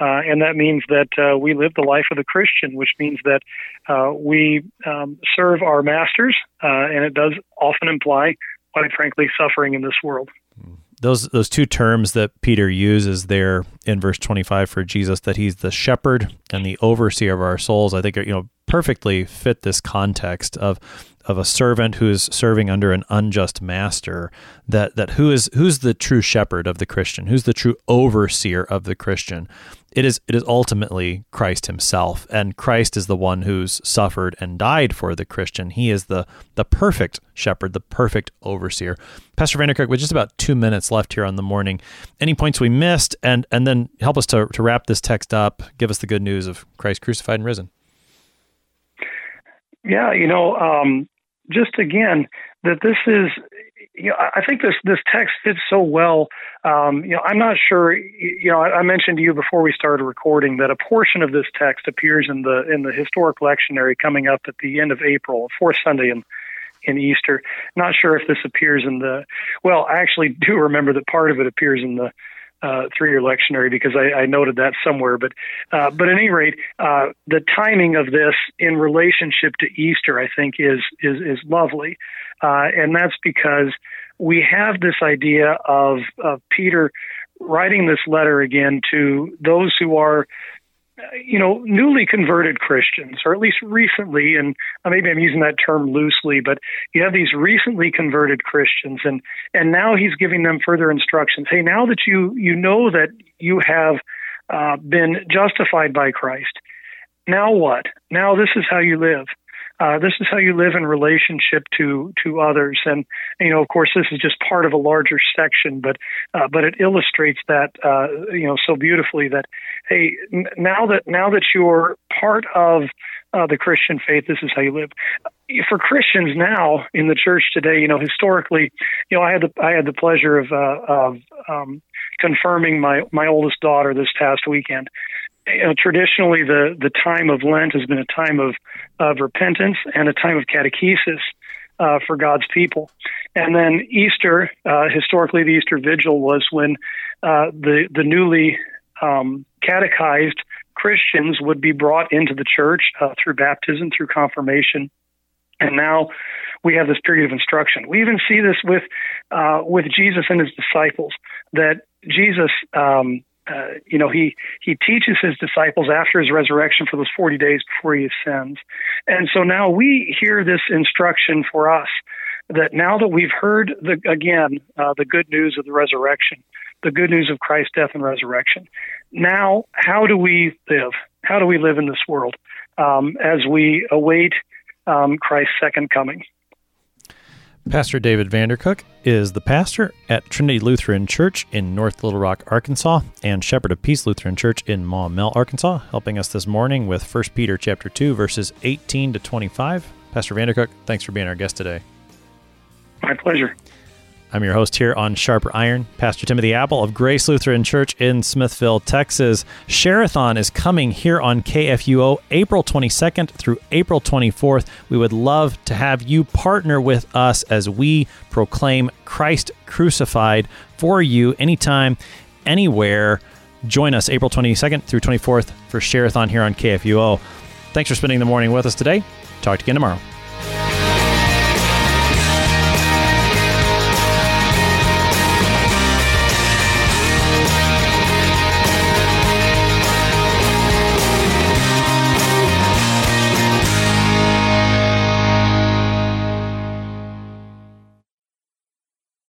Uh, and that means that uh, we live the life of the Christian, which means that uh, we um, serve our masters, and it does often imply, quite frankly, suffering in this world. Those those two terms that Peter uses there in verse 25 for Jesus that he's the shepherd and the overseer of our souls I think you know perfectly fit this context of of a servant who is serving under an unjust master that that who is who's the true shepherd of the Christian? Who's the true overseer of the Christian? It is it is ultimately Christ himself and Christ is the one who's suffered and died for the Christian. He is the the perfect shepherd the perfect overseer. Pastor Vandercook with just about 2 minutes left here on the morning any points we missed? And and then help us to to wrap this text up. Give us the good news of Christ crucified and risen. Yeah, you know, um, just again that this is you know, I think this this text fits so well. Um, you know, I'm not sure. You know, I, I, mentioned to you before we started recording that a portion of this text appears in the in the historic lectionary coming up at the end of April, fourth Sunday in in Easter. Not sure if this appears in the. Well, I actually do remember that part of it appears in the uh, three-year lectionary because I, I, noted that somewhere. But uh, but at any rate, uh, the timing of this in relationship to Easter, I think, is is is lovely, uh, and that's because we have this idea of, of Peter writing this letter again to those who are you know, newly converted Christians, or at least recently, and maybe I'm using that term loosely, but you have these recently converted Christians, and and now he's giving them further instructions. Hey, now that you you know that you have uh, been justified by Christ, now what? Now this is how you live. Uh, this is how you live in relationship to to others, and you know, of course, this is just part of a larger section, but uh, but it illustrates that uh, you know so beautifully that hey, n- now that now that you're part of uh, the Christian faith, this is how you live. For Christians now in the church today, you know, historically, you know, I had the I had the pleasure of uh, of um, confirming my my oldest daughter this past weekend, know, traditionally the the time of Lent has been a time of of repentance and a time of catechesis uh, for God's people. And then Easter, uh, historically, the Easter Vigil was when uh, the the newly um, catechized Christians would be brought into the church uh, through baptism, through confirmation, and now we have this period of instruction. We even see this with uh, with Jesus and his disciples. That Jesus, um, uh, you know, he he teaches his disciples after his resurrection for those forty days before he ascends, and so now we hear this instruction for us that now that we've heard the again uh, the good news of the resurrection, the good news of Christ's death and resurrection. Now, how do we live? How do we live in this world um, as we await um, Christ's second coming? Pastor David Vandercook is the pastor at Trinity Lutheran Church in North Little Rock, Arkansas, and Shepherd of Peace Lutheran Church in Maumelle, Arkansas, helping us this morning with 1 Peter chapter 2 verses 18 to 25. Pastor Vandercook, thanks for being our guest today. My pleasure. I'm your host here on Sharper Iron, Pastor Timothy Appel of Grace Lutheran Church in Smithville, Texas. Share-a-thon is coming here on KFUO April 22nd through April 24th. We would love to have you partner with us as we proclaim Christ crucified for you anytime, anywhere. Join us April 22nd through 24th for Share-a-thon here on KFUO. Thanks for spending the morning with us today. Talk to you again tomorrow.